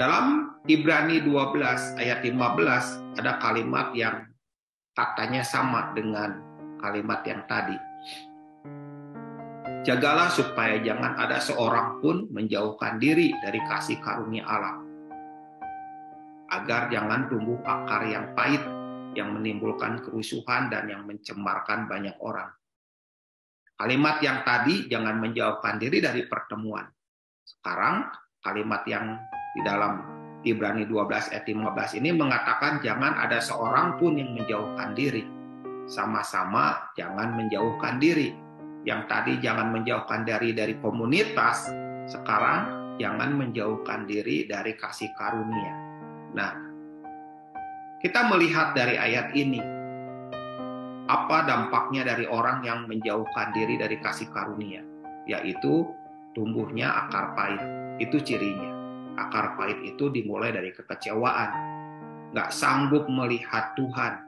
Dalam Ibrani 12 ayat 15 ada kalimat yang katanya sama dengan kalimat yang tadi. Jagalah supaya jangan ada seorang pun menjauhkan diri dari kasih karunia Allah. Agar jangan tumbuh akar yang pahit yang menimbulkan kerusuhan dan yang mencemarkan banyak orang. Kalimat yang tadi jangan menjauhkan diri dari pertemuan. Sekarang kalimat yang di dalam Ibrani 12 ayat 15 ini mengatakan jangan ada seorang pun yang menjauhkan diri. Sama-sama jangan menjauhkan diri yang tadi jangan menjauhkan diri dari komunitas, sekarang jangan menjauhkan diri dari kasih karunia. Nah, kita melihat dari ayat ini, apa dampaknya dari orang yang menjauhkan diri dari kasih karunia, yaitu tumbuhnya akar pahit. Itu cirinya. Akar pahit itu dimulai dari kekecewaan, nggak sanggup melihat Tuhan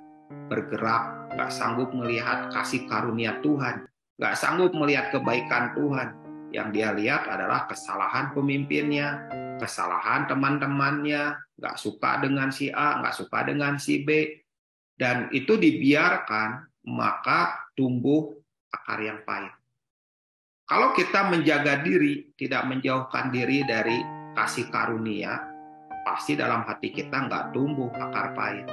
bergerak, nggak sanggup melihat kasih karunia Tuhan, nggak sanggup melihat kebaikan Tuhan. Yang dia lihat adalah kesalahan pemimpinnya, kesalahan teman-temannya, nggak suka dengan si A, nggak suka dengan si B, dan itu dibiarkan, maka tumbuh akar yang pahit. Kalau kita menjaga diri, tidak menjauhkan diri dari kasih karunia, pasti dalam hati kita nggak tumbuh akar pahit.